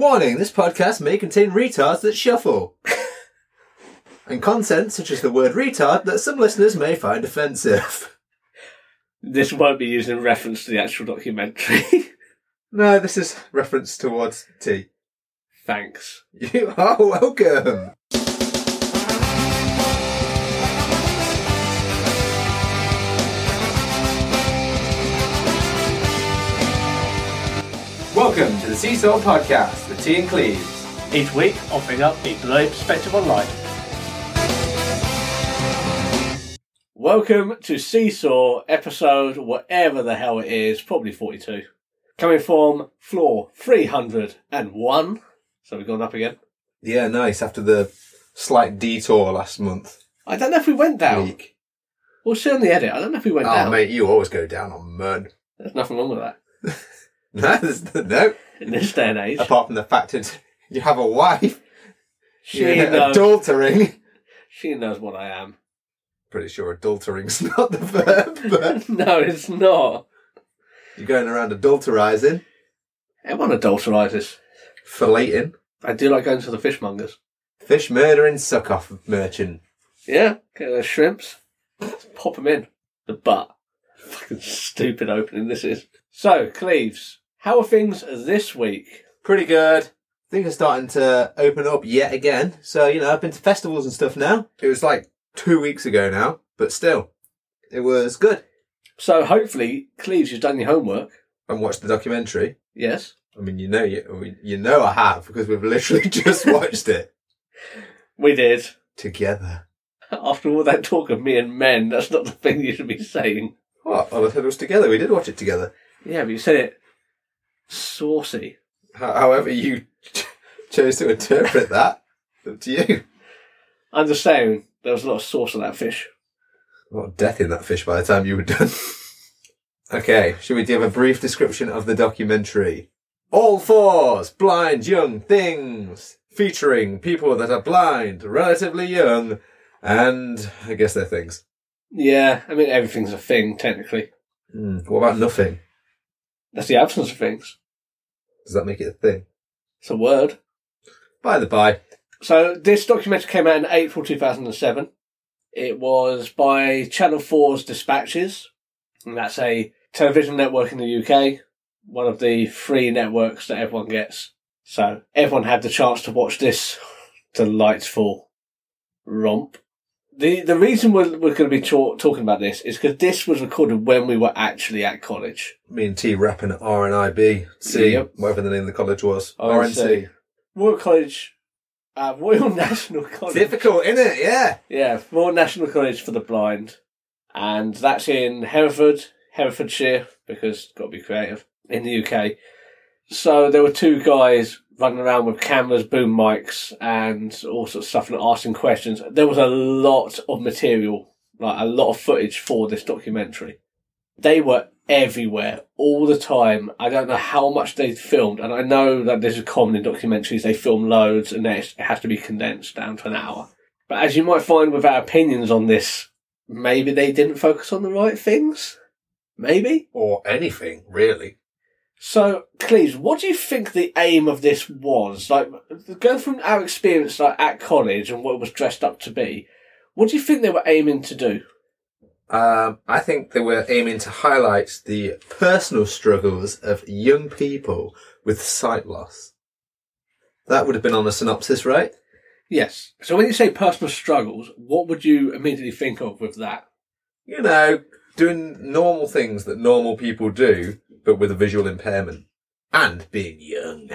Warning, this podcast may contain retards that shuffle. and content such as the word retard that some listeners may find offensive. This won't be used in reference to the actual documentary. No, this is reference towards T. Thanks. You are welcome. Welcome to the Seesaw Podcast with T and Cleves. Each week, offering up a delayed perspective on life. Welcome to Seesaw episode, whatever the hell it is, probably 42. Coming from floor 301. So we've gone up again. Yeah, nice. After the slight detour last month. I don't know if we went down. Week. We'll see on the edit. I don't know if we went down. Oh, down. mate, you always go down on mud. There's nothing wrong with that. No, there's no. In this day and age. Apart from the fact that you have a wife, She you're knows, adultering. she knows what I am. Pretty sure adultering's not the verb, but no, it's not. you're going around adulterizing, Everyone adulterizes. filleting, I do like going to the fishmongers. fish murdering, suck off merchant. Yeah, get those shrimps. Just pop them in. The butt. Fucking stupid opening this is. So, Cleves, how are things this week? Pretty good. Things are starting to open up yet again. So, you know, I've been to festivals and stuff now. It was like two weeks ago now, but still, it was good. So, hopefully, Cleves, you've done your homework. And watched the documentary. Yes. I mean, you know, you, you know I have because we've literally just watched it We did. together. After all that talk of me and men, that's not the thing you should be saying. What? Well, I said it was together. We did watch it together. Yeah, but you said it saucy. However, you chose to interpret that, up to you. I'm just saying, there was a lot of sauce on that fish. A lot of death in that fish by the time you were done. okay, should we give a brief description of the documentary? All fours, blind young things, featuring people that are blind, relatively young, and I guess they're things. Yeah, I mean, everything's a thing, technically. Hmm, what about nothing? That's the absence of things. Does that make it a thing? It's a word. By the by, So this documentary came out in April 2007. It was by Channel 4's Dispatches, and that's a television network in the UK, one of the free networks that everyone gets. So everyone had the chance to watch this delightful romp. The the reason we're, we're going to be talk, talking about this is because this was recorded when we were actually at college. me and T rapping at RNIB, C, Yep. whatever the name of the college was. RNC. Royal College, uh, Royal National College. Difficult, isn't it? Yeah. Yeah, Royal National College for the Blind. And that's in Hereford, Herefordshire, because got to be creative, in the UK. So there were two guys running around with cameras, boom mics, and all sorts of stuff and asking questions. There was a lot of material, like a lot of footage for this documentary. They were everywhere all the time. I don't know how much they filmed, and I know that this is common in documentaries. They film loads, and it has to be condensed down to an hour. But as you might find with our opinions on this, maybe they didn't focus on the right things. Maybe. Or anything, really. So, Cleves, what do you think the aim of this was? Like, going from our experience like at college and what it was dressed up to be, what do you think they were aiming to do? Um, I think they were aiming to highlight the personal struggles of young people with sight loss. That would have been on the synopsis, right? Yes. So when you say personal struggles, what would you immediately think of with that? You know, doing normal things that normal people do, but with a visual impairment. And being young.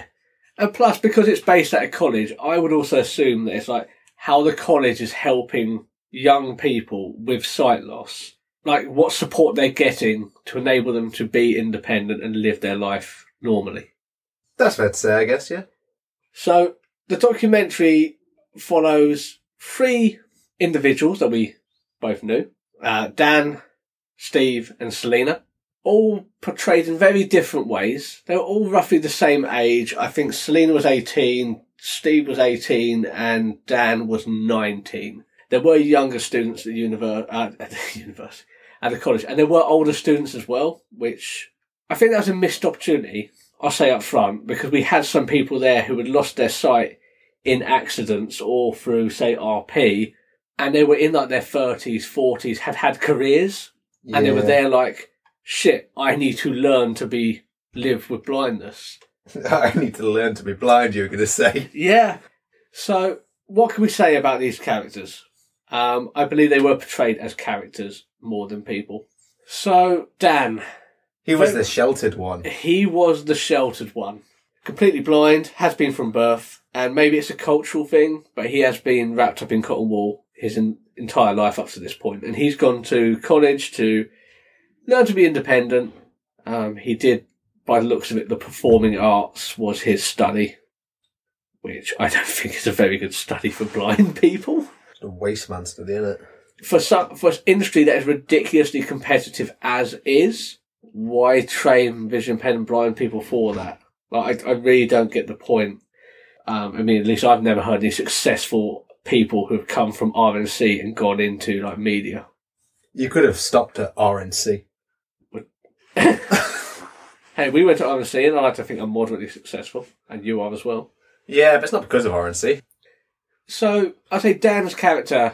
And plus, because it's based at a college, I would also assume that it's like how the college is helping young people with sight loss. Like what support they're getting to enable them to be independent and live their life normally. That's fair to say, I guess, yeah. So the documentary follows three individuals that we both knew. Uh, Dan, Steve and Selena. All portrayed in very different ways. They were all roughly the same age. I think Selena was 18, Steve was 18 and Dan was 19. There were younger students at the, univer- uh, at the university, at the college, and there were older students as well, which I think that was a missed opportunity. I'll say up front, because we had some people there who had lost their sight in accidents or through, say, RP, and they were in like their 30s, 40s, had had careers, and they were there like, shit, I need to learn to be, live with blindness. I need to learn to be blind, you were going to say. Yeah. So, what can we say about these characters? Um, I believe they were portrayed as characters more than people. So, Dan, He was the sheltered one. he was the sheltered one. Completely blind, has been from birth, and maybe it's a cultural thing, but he has been wrapped up in cotton wool his en- entire life up to this point. And he's gone to college to learn to be independent. Um, he did, by the looks of it, the performing arts was his study, which I don't think is a very good study for blind people. A waste man study, isn't it? For some, for an industry that is ridiculously competitive as is, why train vision pen and blind people for that? Like, I, I really don't get the point. Um, I mean, at least I've never heard any successful people who've come from RNC and gone into like media. You could have stopped at RNC. Hey, we went to RNC and I like to think I'm moderately successful, and you are as well. Yeah, but it's not because of RNC. So I'd say Dan's character.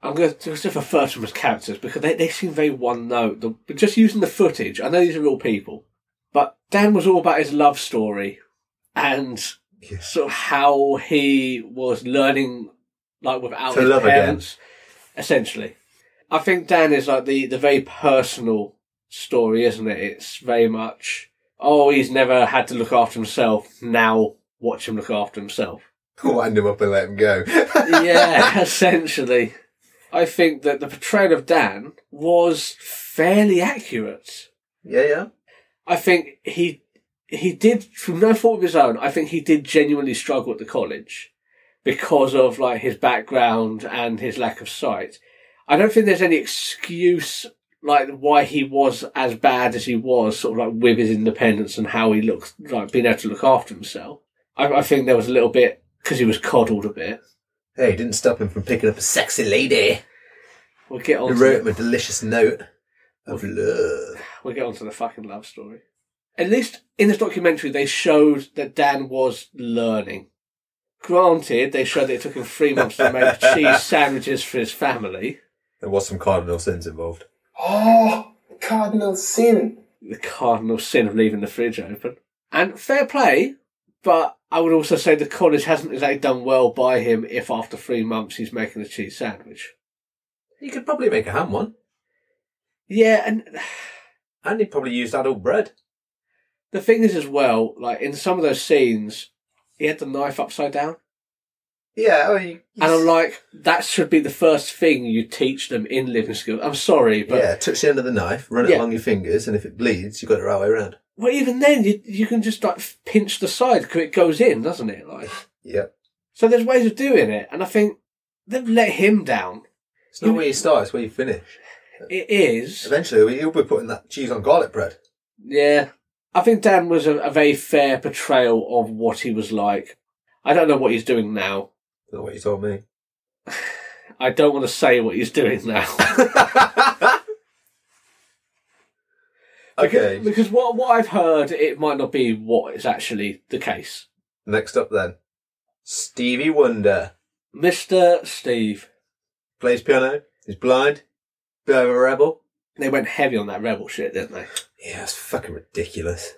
I'm going to just refer to them as characters because they, they seem very one note. The- But just using the footage, I know these are real people, but Dan was all about his love story and Yes. sort of how he was learning, like without To his love again. parents, essentially. I think Dan is like the the very personal story, isn't it? It's very much oh he's never had to look after himself. Now watch him look after himself Wind him up and let him go. yeah, essentially. I think that the portrayal of Dan was fairly accurate. yeah, yeah. I think he he did from no fault of his own. I think he did genuinely struggle at the college because of like his background and his lack of sight. I don't think there's any excuse like why he was as bad as he was, sort of like with his independence and how he looked like being able to look after himself. I, I think there was a little bit because he was coddled a bit. Hey, didn't stop him from picking up a sexy lady. We'll get on. Who wrote him a delicious note of love. We'll get on to the fucking love story. At least in this documentary, they showed that Dan was learning. Granted, they showed that it took him three months to make cheese sandwiches for his family. There was some cardinal sins involved. Oh, cardinal sin. The cardinal sin of leaving the fridge open. And fair play, but I would also say the college hasn't exactly done well by him if after three months he's making a cheese sandwich. He could probably make a ham one. Yeah, and And he probably used adult bread. the thing is as well, like in some of those scenes, he had the knife upside down. Yeah, oh, I mean, And I'm like, that should be the first thing you teach them in living skills. I'm sorry, but yeah, touch the end of the knife, run it Yeah. along your fingers, and if it bleeds, you've got it right way around. well, even then, you you can just like pinch the side because it goes in, doesn't it? Like, Yep. so there's ways of doing it, and I think they've let him down. It's not You- where you start, it's where you finish. It is, Eventually, he'll be putting that cheese on garlic bread. yeah. I think Dan was a, a very fair portrayal of what he was like. I don't know what he's doing now. That's what you told me. I don't want to say what he's doing now. okay, because, because what what I've heard, it might not be what is actually the case. next up then. Stevie Wonder. Mr. Steve. Plays piano, he's blind, bit of a rebel. They went heavy on that rebel shit, didn't they? Yeah, it's fucking ridiculous.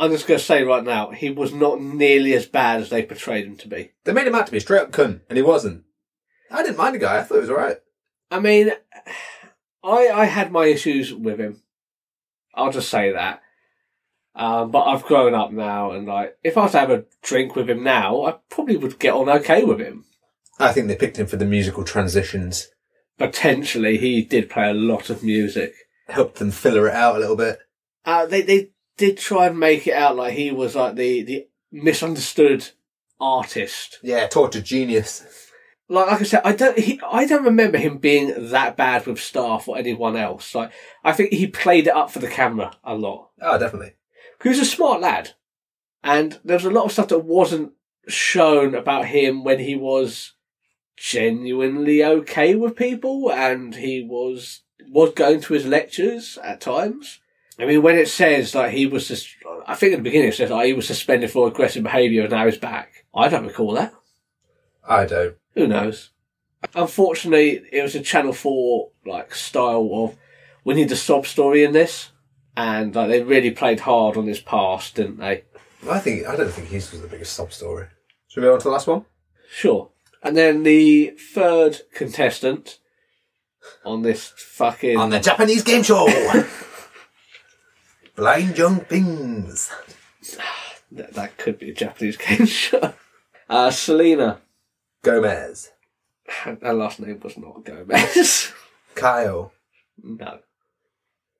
I'm just going to say right now, he was not nearly as bad as they portrayed him to be. They made him out to be a straight up cunt, and he wasn't. I didn't mind the guy, I thought he was alright. I mean, I I had my issues with him. I'll just say that. Um, but I've grown up now, and like, if I was to have a drink with him now, I probably would get on okay with him. I think they picked him for the musical transitions. Potentially, he did play a lot of music. Helped them filler it out a little bit. Uh, they they did try and make it out like he was like the the misunderstood artist. Yeah, tortured genius. like like I said, I don't he, I don't remember him being that bad with staff or anyone else. Like I think he played it up for the camera a lot. Oh, definitely. He was a smart lad, and there was a lot of stuff that wasn't shown about him when he was genuinely okay with people, and he was was going to his lectures at times. I mean, when it says like he was just, I think at the beginning it says like he was suspended for aggressive behaviour and now he's back. I don't recall that. I don't. Who knows? Unfortunately, it was a Channel Four like style of we need a sob story in this, and like they really played hard on his past, didn't they? I think I don't think his was the biggest sob story. Should we go on to the last one? Sure. And then the third contestant on this fucking On the Japanese game show. Blind young things. that, that could be a Japanese game show. Uh, Selena. Gomez. Her last name was not Gomez. Kyle. no.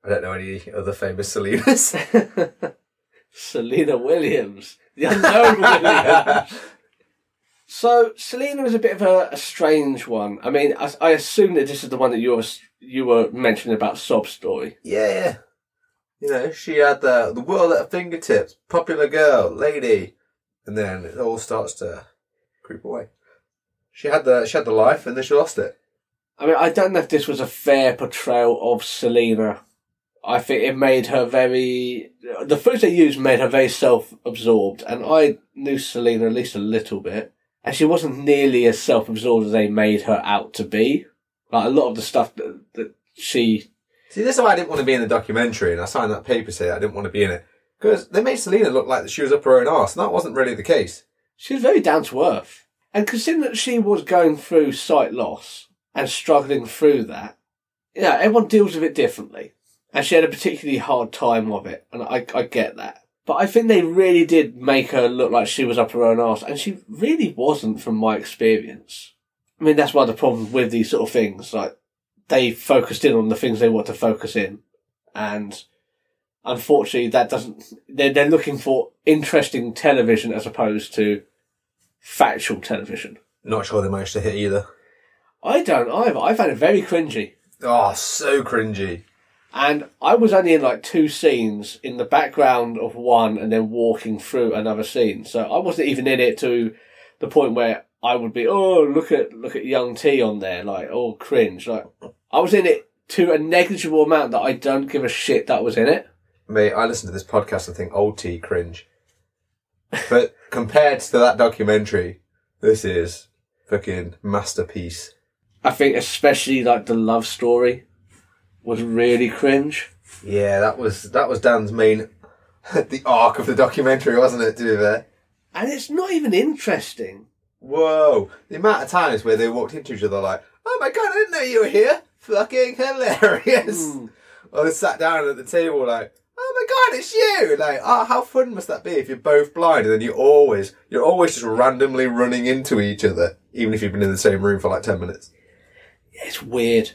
I don't know any other famous Selenas. Selena Williams. The unknown Williams. So Selena is a bit of a, a strange one. I mean, I, I assume that this is the one that you were you were mentioning about sob story. yeah, yeah. You know, she had the the world at her fingertips, popular girl, lady, and then it all starts to creep away. She had the she had the life, and then she lost it. I mean, I don't know if this was a fair portrayal of Selena. I think it made her very. The phrase they used made her very self-absorbed, and I knew Selena at least a little bit, and she wasn't nearly as self-absorbed as they made her out to be. Like a lot of the stuff that, that she See, this is why I didn't want to be in the documentary, and I signed that paper saying I didn't want to be in it because they made Selena look like she was up her own arse, and that wasn't really the case. She was very down to earth. And considering that she was going through sight loss and struggling through that, yeah, everyone deals with it differently. And she had a particularly hard time of it, and I, I get that. But I think they really did make her look like she was up her own arse, and she really wasn't from my experience. I mean, that's one of the problems with these sort of things. Like, they focused in on the things they want to focus in. And unfortunately, that doesn't, they're, they're looking for interesting television as opposed to factual television. Not sure they managed to hit either. I don't either. I found it very cringy. Oh, so cringy. And I was only in like two scenes in the background of one and then walking through another scene. So I wasn't even in it to the point where I would be, oh, look at, look at young T on there. Like, oh, cringe. Like, I was in it to a negligible amount that I don't give a shit that was in it. Mate, I listen to this podcast and think old T cringe. But compared to that documentary, this is fucking masterpiece. I think especially like the love story was really cringe. Yeah, that was that was Dan's main the arc of the documentary, wasn't it, to be fair? And it's not even interesting. Whoa. The amount of times where they walked into each other like, Oh my god, I didn't know you were here. Fucking hilarious. Mm. They sat down at the table like, Oh my god, it's you! Like, oh, how fun must that be if you're both blind and then you always, you're always just randomly running into each other, even if you've been in the same room for like 10 minutes. It's weird.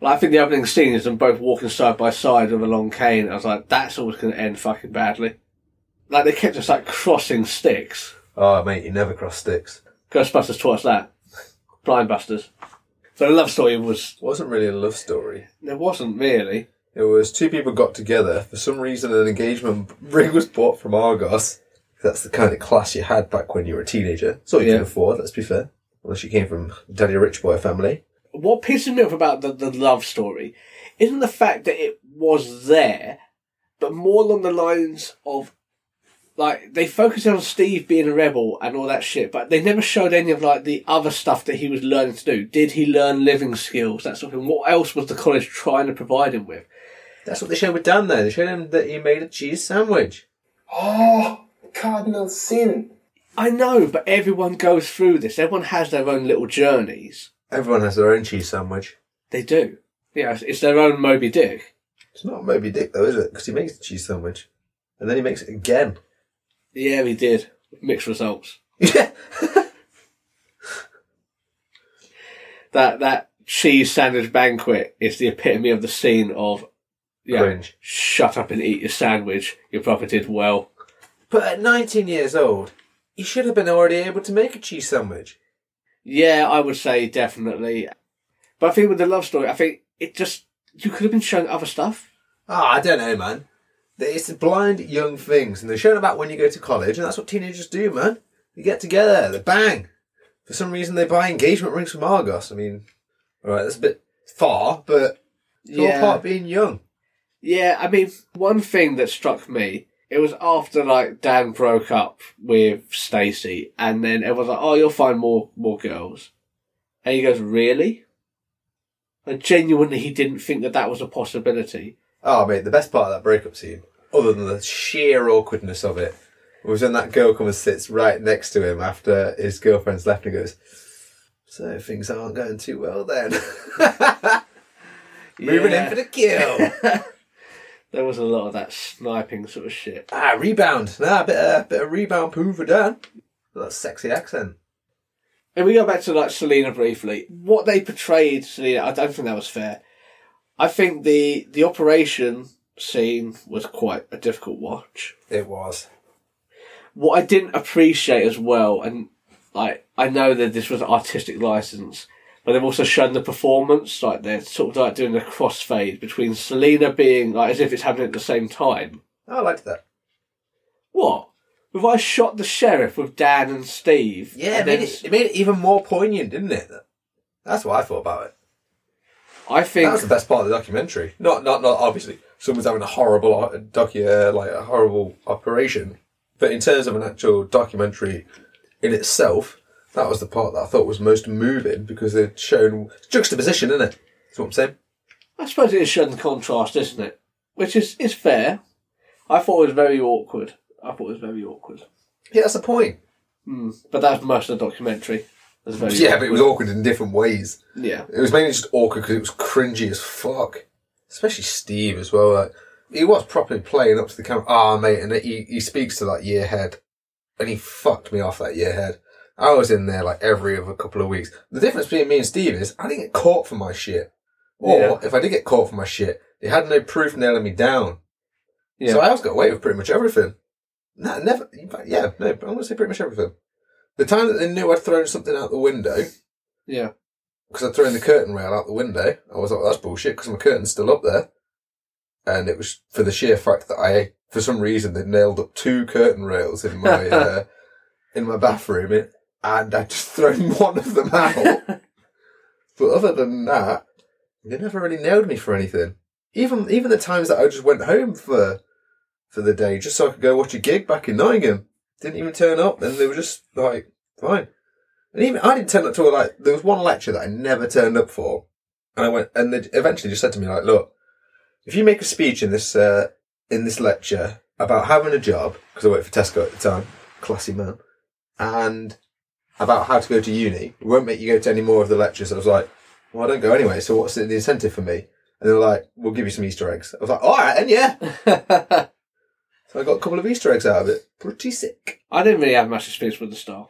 Like, I think the opening scene is them both walking side by side with a long cane. I was like, that's always going to end fucking badly. Like, they kept just like crossing sticks. Oh, mate, you never cross sticks. Ghostbusters twice that. Blindbusters. So the love story was, wasn't really a love story. there wasn't really. It was two people got together. For some reason, an engagement ring was bought from Argos. That's the kind of class you had back when you were a teenager. That's all you Yeah. could afford, let's be fair. Unless you came from Daddy Rich Boy family. What pisses me off about the, the love story isn't the fact that it was there, but more along the lines of like they focused on Steve being a rebel and all that shit, but they never showed any of like the other stuff that he was learning to do. Did he learn living skills? That sort of thing. What else was the college trying to provide him with? That's what they showed with Dan there. They showed him that he made a cheese sandwich. Oh, cardinal sin. I know, but everyone goes through this. Everyone has their own little journeys. Everyone has their own cheese sandwich. They do. Yeah, it's- it's their own Moby Dick. It's not Moby Dick though, is it? Because he makes the cheese sandwich. And then he makes it again. Yeah, he did. Mixed results. Yeah. that that cheese sandwich banquet is the epitome of the scene of yeah, Cringe. shut up and eat your sandwich. You probably did well. But at 19 years old, he should have been already able to make a cheese sandwich. Yeah, I would say definitely. But I think with the love story, I think it just you could have been shown other stuff. Ah, I don't know, man. It's the blind young things, and they're showing about when you go to college, and that's what teenagers do, man. They get together, they bang. For some reason, they buy engagement rings from Argos. I mean, all right, that's a bit far, but it's all part of being young. Yeah, I mean, one thing that struck me, it was after like Dan broke up with Stacy, and then everyone's like, "Oh, you'll find more more girls," and he goes, "Really?" And genuinely, he didn't think that that was a possibility. Oh, mate, the best part of that breakup scene, other than the sheer awkwardness of it, was when that girl comes and sits right next to him after his girlfriend's left and goes, So things aren't going too well then. Moving in for the kill. There was a lot of that sniping sort of shit. ah, rebound. Nah, bit of, bit of rebound poo for Dan. That sexy accent. And we go back to like Selena briefly. What they portrayed Selena, I don't think that was fair. I think the the operation scene was quite a difficult watch. It was. What I didn't appreciate as well, and like I know that this was artistic license, but they've also shown the performance, like they're sort of like doing a crossfade between Selena being like as if it's happening at the same time. Oh, I liked that. What? If I shot the sheriff with Dan and Steve, Yeah, it made it, it made it even more poignant, didn't it? That's what I thought about it. I think That was the best part of the documentary. Not, not, not obviously. Someone's having a horrible uh, docu, uh, like a horrible operation, but in terms of an actual documentary in itself, that was the part that I thought was most moving because they'd shown juxtaposition, isn't it? That's what I'm saying. I suppose it is showing the contrast, isn't it? Which is is fair. I thought it was very awkward. I thought it was very awkward. Yeah, that's the point. Mm. But that's most of the documentary. It was very Yeah, but it was awkward in different ways. yeah. It was mainly just awkward because it was cringy as fuck. Especially Steve as well. Like, he was properly playing up to the camera. Ah, mate, and he, he speaks to that year head. And he fucked me off that year head. I was in there like every other couple of weeks. The difference between me and Steve is I didn't get caught for my shit. Or Yeah. if I did get caught for my shit, they had no proof nailing me down. Yeah. So I always got away with pretty much everything. No, never. Yeah, no, I'm going to say pretty much everything. The time that they knew I'd thrown something out the window, yeah. because I'd thrown the curtain rail out the window. I was like, that's bullshit because my curtain's still up there. And it was for the sheer fact that I, for some reason, they nailed up two curtain rails in my, uh, in my bathroom it, and I'd just thrown one of them out. but other than that, they never really nailed me for anything. Even, even the times that I just went home for, for the day just so I could go watch a gig back in Nottingham. Didn't even turn up and they were just like, fine. And even I didn't turn up to a, like there was one lecture that I never turned up for, and I went and they eventually just said to me like, look, if you make a speech in this uh, in this lecture about having a job because I worked for Tesco at the time, classy man, and about how to go to uni, we won't make you go to any more of the lectures. I was like, well, I don't go anyway, so what's the incentive for me? And they were like, we'll give you some Easter eggs. I was like, all right, and yeah. So I got a couple of Easter eggs out of it. Pretty sick. I didn't really have much experience with the staff.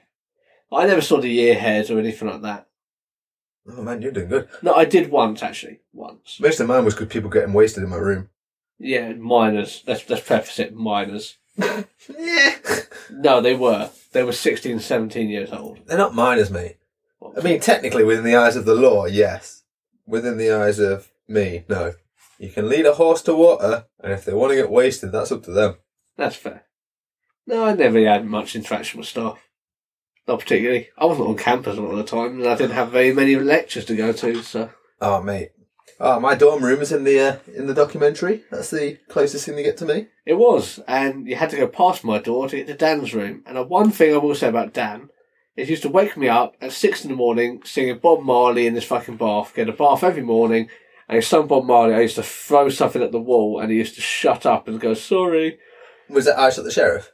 I never saw the year heads or anything like that. Oh man, you're doing good. No, I did once actually. Once. Most of mine was because people getting wasted in my room. Yeah, minors. Let's let's preface it, minors. Yeah. No, they were. They were 16, 17 years old. They're not minors, mate. I mean, technically, within the eyes of the law, yes. Within the eyes of me, no. You can lead a horse to water, and if they want to get wasted, that's up to them. That's fair. No, I never had much interaction with staff. Not particularly. I wasn't on campus a lot of the time, and I didn't have very many lectures to go to, so. Oh, mate. Oh, my dorm room is in the uh, in the documentary. That's the closest thing to get to me. It was, and you had to go past my door to get to Dan's room. And the one thing I will say about Dan is he used to wake me up at six in the morning singing Bob Marley in this fucking bath, get a bath every morning. And his son Bob Marley, I used to throw something at the wall, and he used to shut up and go, sorry. Was it I Shot the Sheriff?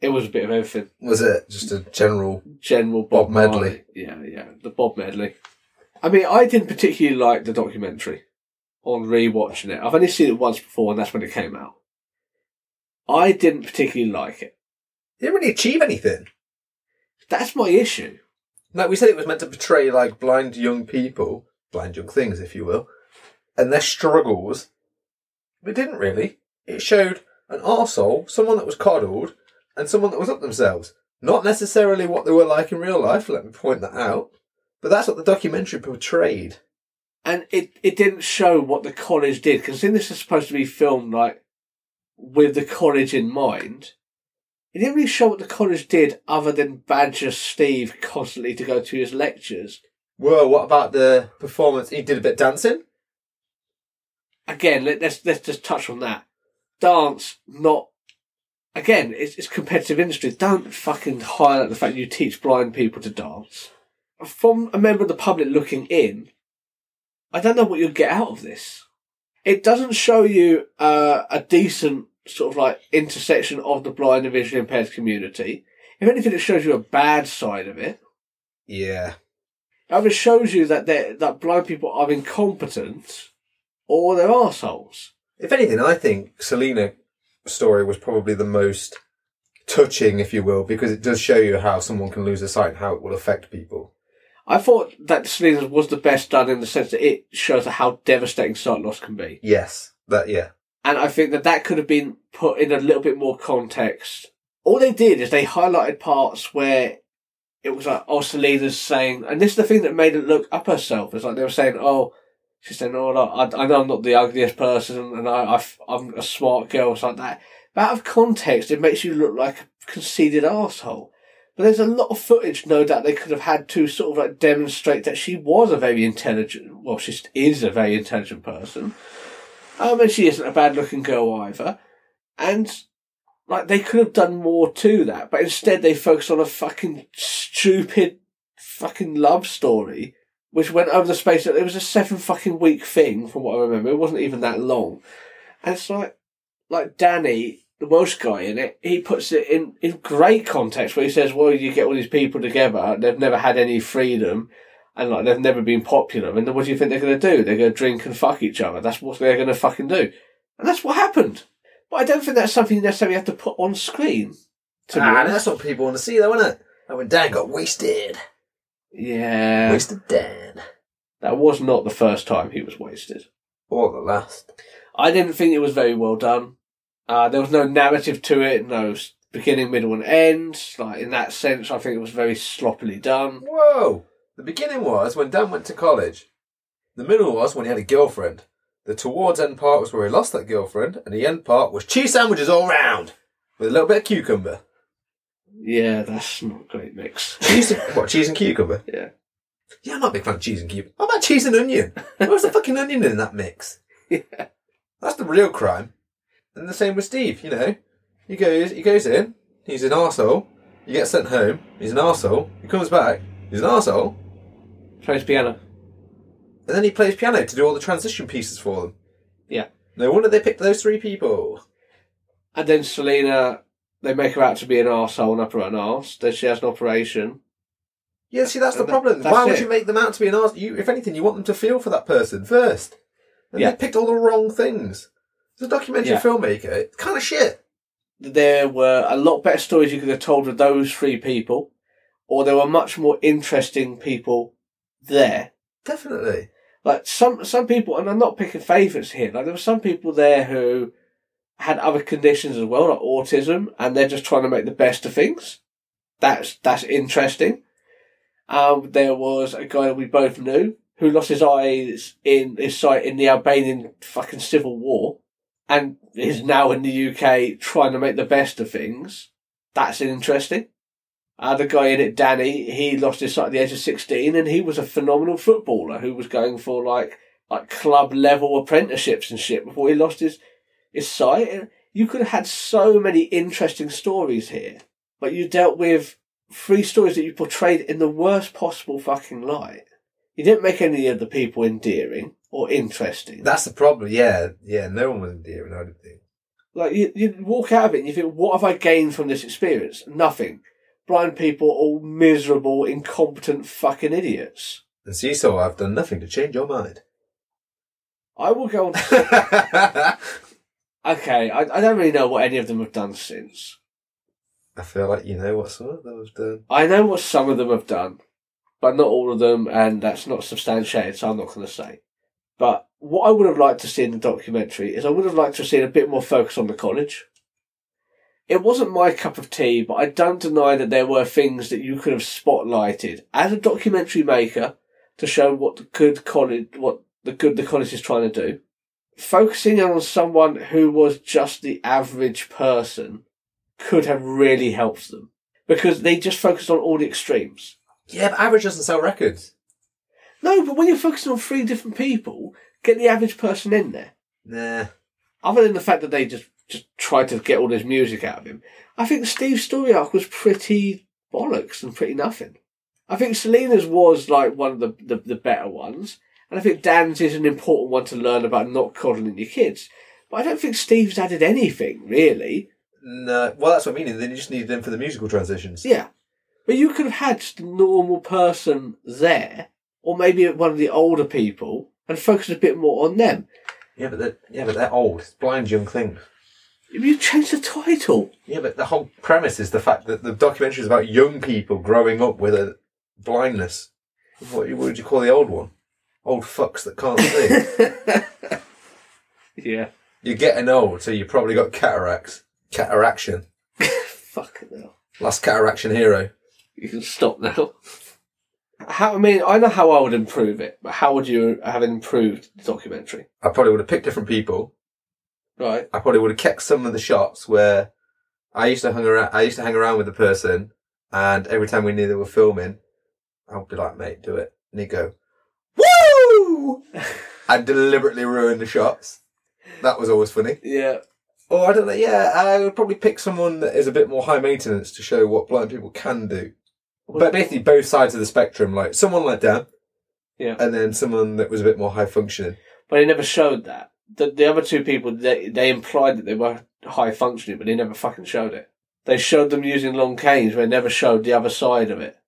It was a bit of everything. Was it just a general? General Bob, Bob medley. Yeah, yeah, the Bob medley. I mean, I didn't particularly like the documentary on rewatching it. I've only seen it once before, and that's when it came out. I didn't particularly like it. Didn't really achieve anything. That's my issue. Like we said, it was meant to portray like blind young people, blind young things, if you will, and their struggles. But it didn't really. It showed an arsehole, someone that was coddled, and someone that was up themselves. Not necessarily what they were like in real life, let me point that out. But that's what the documentary portrayed. And it, it didn't show what the college did, because this is supposed to be filmed like with the college in mind. It didn't really show what the college did other than badger Steve constantly to go to his lectures. Whoa, what about the performance? He did a bit of dancing. again, let, let's let's just touch on that. Dance, not again, it's, it's competitive industry. Don't fucking highlight the fact you teach blind people to dance. From a member of the public looking in, I don't know what you'll get out of this. It doesn't show you uh, a decent sort of like intersection of the blind and visually impaired community. If anything, it shows you a bad side of it. Yeah. Either shows you that that blind people are incompetent or they're assholes. If anything, I think Selena story was probably the most touching, if you will, because it does show you how someone can lose a sight and how it will affect people. I thought that Selena's was the best done in the sense that it shows how devastating sight loss can be. Yes, that yeah. And I think that that could have been put in a little bit more context. All they did is they highlighted parts where it was like, oh, Selena's saying, and this is the thing that made it look up herself. It's like they were saying, oh, she's said, oh, look, I, I know I'm not the ugliest person and I, I, I'm a smart girl, it's like that. But out of context, it makes you look like a conceited asshole. But there's a lot of footage, no doubt, they could have had to sort of like demonstrate that she was a very intelligent, well, she is a very intelligent person. Um, and she isn't a bad looking girl either. And, like, they could have done more to that, but instead they focused on a fucking stupid fucking love story, which went over the space that it was a seven fucking week thing, from what I remember. It wasn't even that long. And it's like, like Danny, the Welsh guy in it, he puts it in, in great context where he says, well, you get all these people together, they've never had any freedom, and like they've never been popular, and then what do you think they're going to do? They're going to drink and fuck each other. That's what they're going to fucking do. And that's what happened. But I don't think that's something you necessarily have to put on screen. To be Ah, that's what people want to see, though, isn't it? And when Dan got wasted, Yeah. wasted Dan, That was not the first time he was wasted. or the last. I didn't think it was very well done. Uh, there was no narrative to it, no beginning, middle, and end. Like in that sense, I think it was very sloppily done. Whoa! The beginning was when Dan went to college. The middle was when he had a girlfriend. The towards end part was where he lost that girlfriend, and the end part was cheese sandwiches all round with a little bit of cucumber. Yeah, that's not a great mix. Cheese, and, what? Cheese and cucumber? Yeah. Yeah, I'm not a big fan of cheese and cucumber. What about cheese and onion? Where's the fucking onion in that mix? Yeah. That's the real crime. And the same with Steve. You know, he goes, he goes in. He's an arsehole. He gets sent home. He's an arsehole. He comes back. He's an arsehole. Plays piano. And then he plays piano to do all the transition pieces for them. Yeah. No wonder they picked those three people. And then Selena, they make her out to be an arsehole and up her own arse. Then she has an operation. Yeah, see, that's the Th- problem. that's Why would it. you make them out to be an arsehole? You, if anything, you want them to feel for that person first. And Yeah. they picked all the wrong things. As a documentary Yeah. filmmaker, it's kind of shit. There were a lot better stories you could have told with those three people, or there were much more interesting people there. Definitely. like some some people, and I'm not picking favourites here. Like there were some people there who had other conditions as well, like autism, and they're just trying to make the best of things. That's that's interesting. Um, there was a guy that we both knew who lost his eyes in his sight in the Albanian fucking civil war, and is now in the UK trying to make the best of things. That's interesting. Uh, the guy in it, Danny, he lost his sight at the age of 16 and he was a phenomenal footballer who was going for like, like club level apprenticeships and shit before he lost his, his sight. You could have had so many interesting stories here, but you dealt with three stories that you portrayed in the worst possible fucking light. You didn't make any of the people endearing or interesting. That's the problem. Yeah, yeah. No one was endearing. I don't think. Like you, you walk out of it and you think, what have I gained from this experience? Nothing. Blind people, all miserable, incompetent fucking idiots. And see, so I've done nothing to change your mind. I will go on. okay, I, I don't really know what any of them have done since. I feel like you know what some of them have done. I know what some of them have done, but not all of them, and that's not substantiated, so I'm not going to say. But what I would have liked to see in the documentary is I would have liked to have seen a bit more focus on the college. It wasn't my cup of tea, but I don't deny that there were things that you could have spotlighted as a documentary maker to show what the good college, what the good the college is trying to do. Focusing on someone who was just the average person could have really helped them because they just focused on all the extremes. Yeah, but average doesn't sell records. No, but when you're focusing on three different people, get the average person in there. Nah. Other than the fact that they just just tried to get all this music out of him, I think Steve's story arc was pretty bollocks and pretty nothing. I think Selena's was like one of the, the, the better ones, and I think Dan's is an important one to learn about not coddling your kids. But I don't think Steve's added anything, really. No. Well, that's what I mean. Then you just needed them for the musical transitions. Yeah. But you could have had just a normal person there, or maybe one of the older people, and focused a bit more on them. Yeah, but they're, yeah, but they're old. It's blind young things. You changed the title. Yeah, but the whole premise is the fact that the documentary is about young people growing up with a blindness. What, what would you call the old one? Old fucks that can't see. Yeah. You're getting old, so you probably got cataracts. Cataraction. Fucking hell. Last cataraction hero. You can stop now. How, I mean, I know how I would improve it, but how would you have improved the documentary? I probably would have picked different people. Right. I probably would have kept some of the shots where I used to hang around. I used to hang around with the person, and every time we knew they were filming, I'd be like, "Mate, do it," and he'd go, "Woo!" I'd deliberately ruin the shots. That was always funny. Yeah. Or I don't know. Yeah, I would probably pick someone that is a bit more high maintenance to show what blind people can do. But basically, both sides of the spectrum, like someone like Dan, Yeah. and then someone that was a bit more high functioning. But he never showed that. The, the other two people, they, they implied that they were high functioning, but they never fucking showed it. They showed them using long canes, but they never showed the other side of it.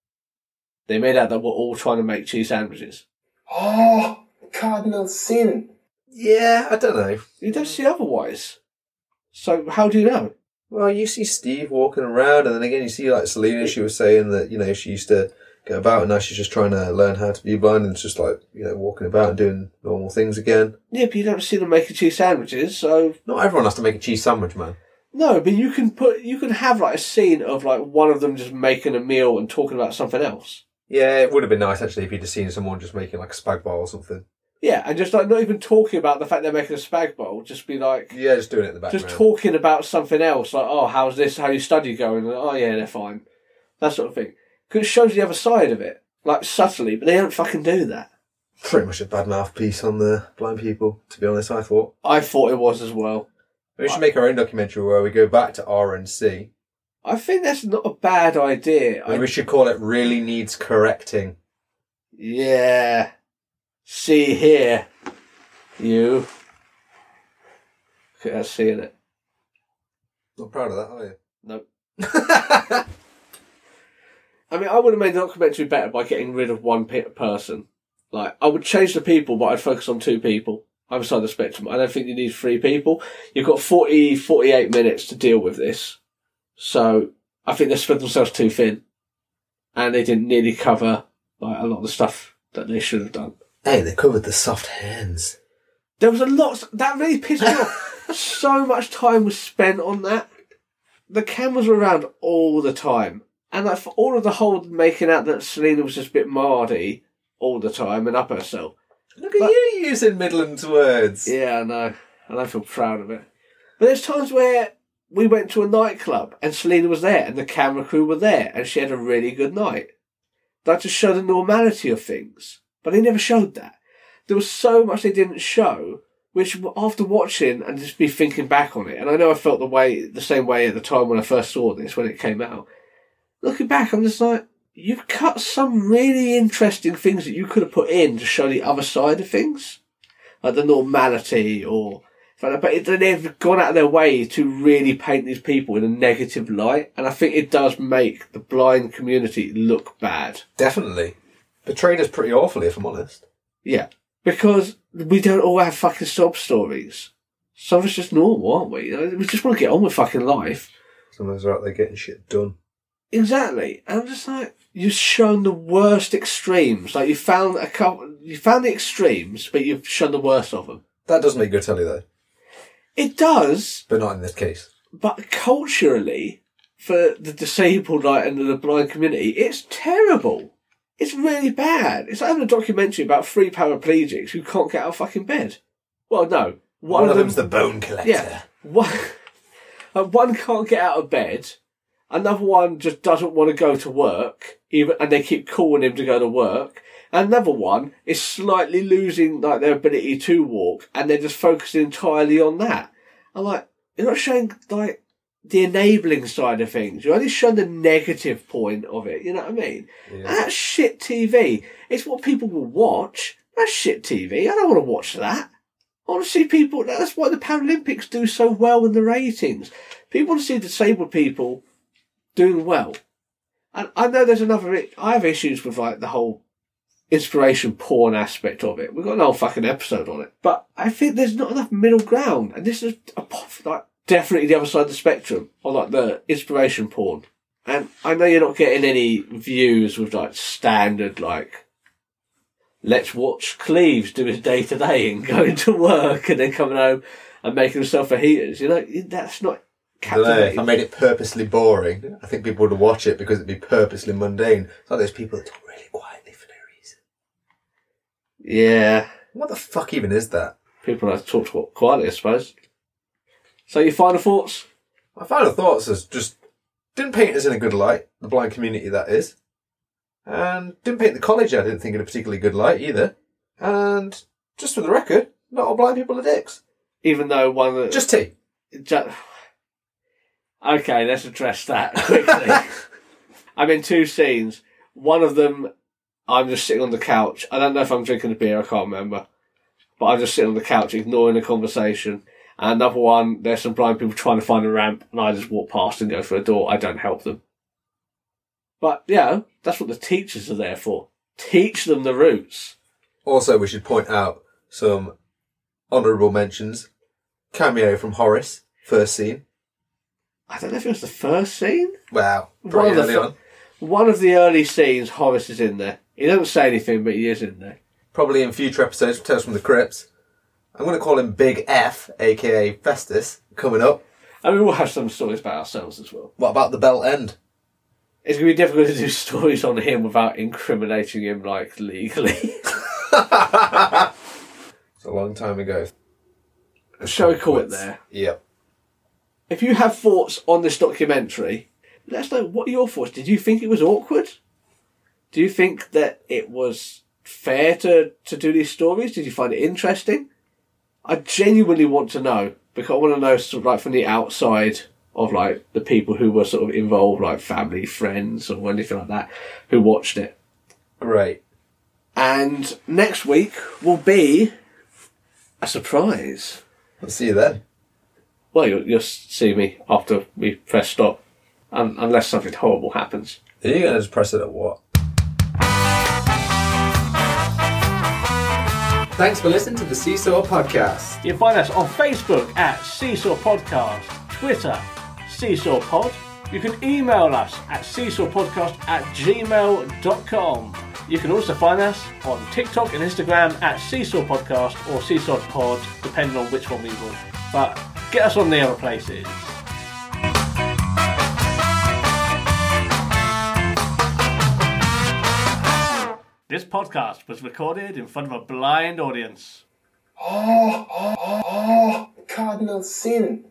They made out that we're all trying to make cheese sandwiches. Oh, cardinal sin. Yeah, I don't know. You don't see otherwise. So how do you know? Well, you see Steve walking around, and then again, you see like Selena. She was saying that you know she used to go about, and now she's just trying to learn how to be blind, and it's just like you know walking about and doing normal things again. Yeah, but you don't see them making cheese sandwiches, so Not everyone has to make a cheese sandwich, man. no. But you can put, you can have like a scene of like one of them just making a meal and talking about something else. Yeah, it would have been nice actually if you'd have seen someone just making like a spag bol or something. Yeah, and just like not even talking about the fact they're making a spag bowl, just be like Yeah, just doing it in the background. just talking about something else, like oh, how's this? How your study going? And, oh yeah, they're fine. That sort of thing. Because it shows the other side of it, like subtly, but they don't fucking do that. Pretty much a bad mouthpiece on the blind people. To be honest, I thought I thought it was as well. we should make our own documentary where we go back to R and C, I think that's not a bad idea. I we should call it "Really Needs Correcting." Yeah. See here, you. Okay, I see it. Not proud of that, are you? Nope. I mean, I would have made the documentary better by getting rid of one person. Like, I would change the people, but I'd focus on two people. Either side of the spectrum. I don't think you need three people. You've got 40, 48 minutes to deal with this. So, I think they spread themselves too thin. And they didn't nearly cover, like, a lot of the stuff that they should have done. Hey, they covered the soft hands. There was a lot that really pissed me off. So much time was spent on that. The cameras were around all the time, and like for all of the whole making out that Selena was just a bit mardy all the time and up herself. Look at But- you using Midlands words. Yeah, I know, and I feel proud of it. But there's times where we went to a nightclub and Selena was there, and the camera crew were there, and she had a really good night. That just showed the normality of things, but they never showed that. There was so much they didn't show, which after watching and just be thinking back on it, and I know I felt the way the same way at the time when I first saw this when it came out. Looking back, I'm just like, you've cut some really interesting things that you could have put in to show the other side of things, like the normality or. But they've gone out of their way to really paint these people in a negative light, and I think it does make the blind community look bad. Definitely. Betrayed us pretty awfully, if I'm honest. Yeah, because we don't all have fucking sob stories. Some of us just normal, aren't we? We just want to get on with fucking life. Some of us are out there getting shit done. Exactly. And I'm just like, you've shown the worst extremes. Like you found a couple, you found the extremes, but you've shown the worst of them. That does make good telly, though. It does, But not in this case. but culturally, for the disabled like, and the blind community, it's terrible. It's really bad. It's like having a documentary about three paraplegics who can't get out of fucking bed. Well, no. One, of them- them's the bone collector. Yeah. One, uh, one can't get out of bed, Another one just doesn't want to go to work, even, and they keep calling him to go to work. Another one is slightly losing like their ability to walk, and they're just focusing entirely on that. I'm like, you're not showing like the enabling side of things. You're only showing the negative point of it. You know what I mean? And that's shit TV. It's what people will watch. That's shit TV. I don't want to watch that. I want to see people. That's why the Paralympics do so well in the ratings. People want to see disabled people doing well. And I know there's another. I have issues with like the whole inspiration porn aspect of it. We've got an whole fucking episode on it. But I think there's not enough middle ground. And this is a, like definitely the other side of the spectrum on like the inspiration porn. And I know you're not getting any views with like standard like let's watch Cleves do his day to day and going to work and then coming home and making himself fajitas. You know, that's not I if I made it purposely boring, I think people would watch it because it'd be purposely mundane. It's like those people that talk really quietly for no reason. Yeah. What the fuck even is that? People like to talk to quietly, I suppose. So your final thoughts? My final thoughts is just didn't paint us in a good light, the blind community that is. And didn't paint the college I didn't think in a particularly good light either. And just for the record, not all blind people are dicks. Even though one of the Just T. Ju- Okay, let's address that quickly. I'm in two scenes. One of them, I'm just sitting on the couch. I don't know if I'm drinking a beer, I can't remember. But I'm just sitting on the couch ignoring the conversation. And another one, there's some blind people trying to find a ramp, and I just walk past and go for a door. I don't help them. But, yeah, that's what the teachers are there for. Teach them the routes. Also, we should point out some honourable mentions. Cameo from Horace, first scene. I don't know if it was the first scene. Wow, One pretty early fir- on. One of the early scenes, Horace is in there. He doesn't say anything, but he is in there. Probably in future episodes, Tales from the Crypts. I'm going to call him Big F, aka Festus, coming up. And we will have some stories about ourselves as well. What about the belt end? It's going to be difficult to do stories on him without incriminating him, like, legally. It's a long time ago. Shall we call it there? Yep. If you have thoughts on this documentary, let us know what are your thoughts. Did you think it was awkward? Do you think that it was fair to, to do these stories? Did you find it interesting? I genuinely want to know because I want to know sort of like from the outside of like the people who were sort of involved, like family, friends, or anything like that, who watched it. Great. And next week will be a surprise. I'll see you then. Well, you'll, you'll see me after we press stop, un- unless something horrible happens. Are you going to just press it at what? Thanks for listening to the Seesaw Podcast. You can find us on Facebook at Seesaw Podcast, Twitter, Seesaw Pod. You can email us at seesawpodcast at gmail.com. You can also find us on TikTok and Instagram at Seesaw Podcast or Seesaw Pod, depending on which one we want. But get us on the other places. This podcast was recorded in front of a blind audience. Oh, oh, oh, oh, oh cardinal sin.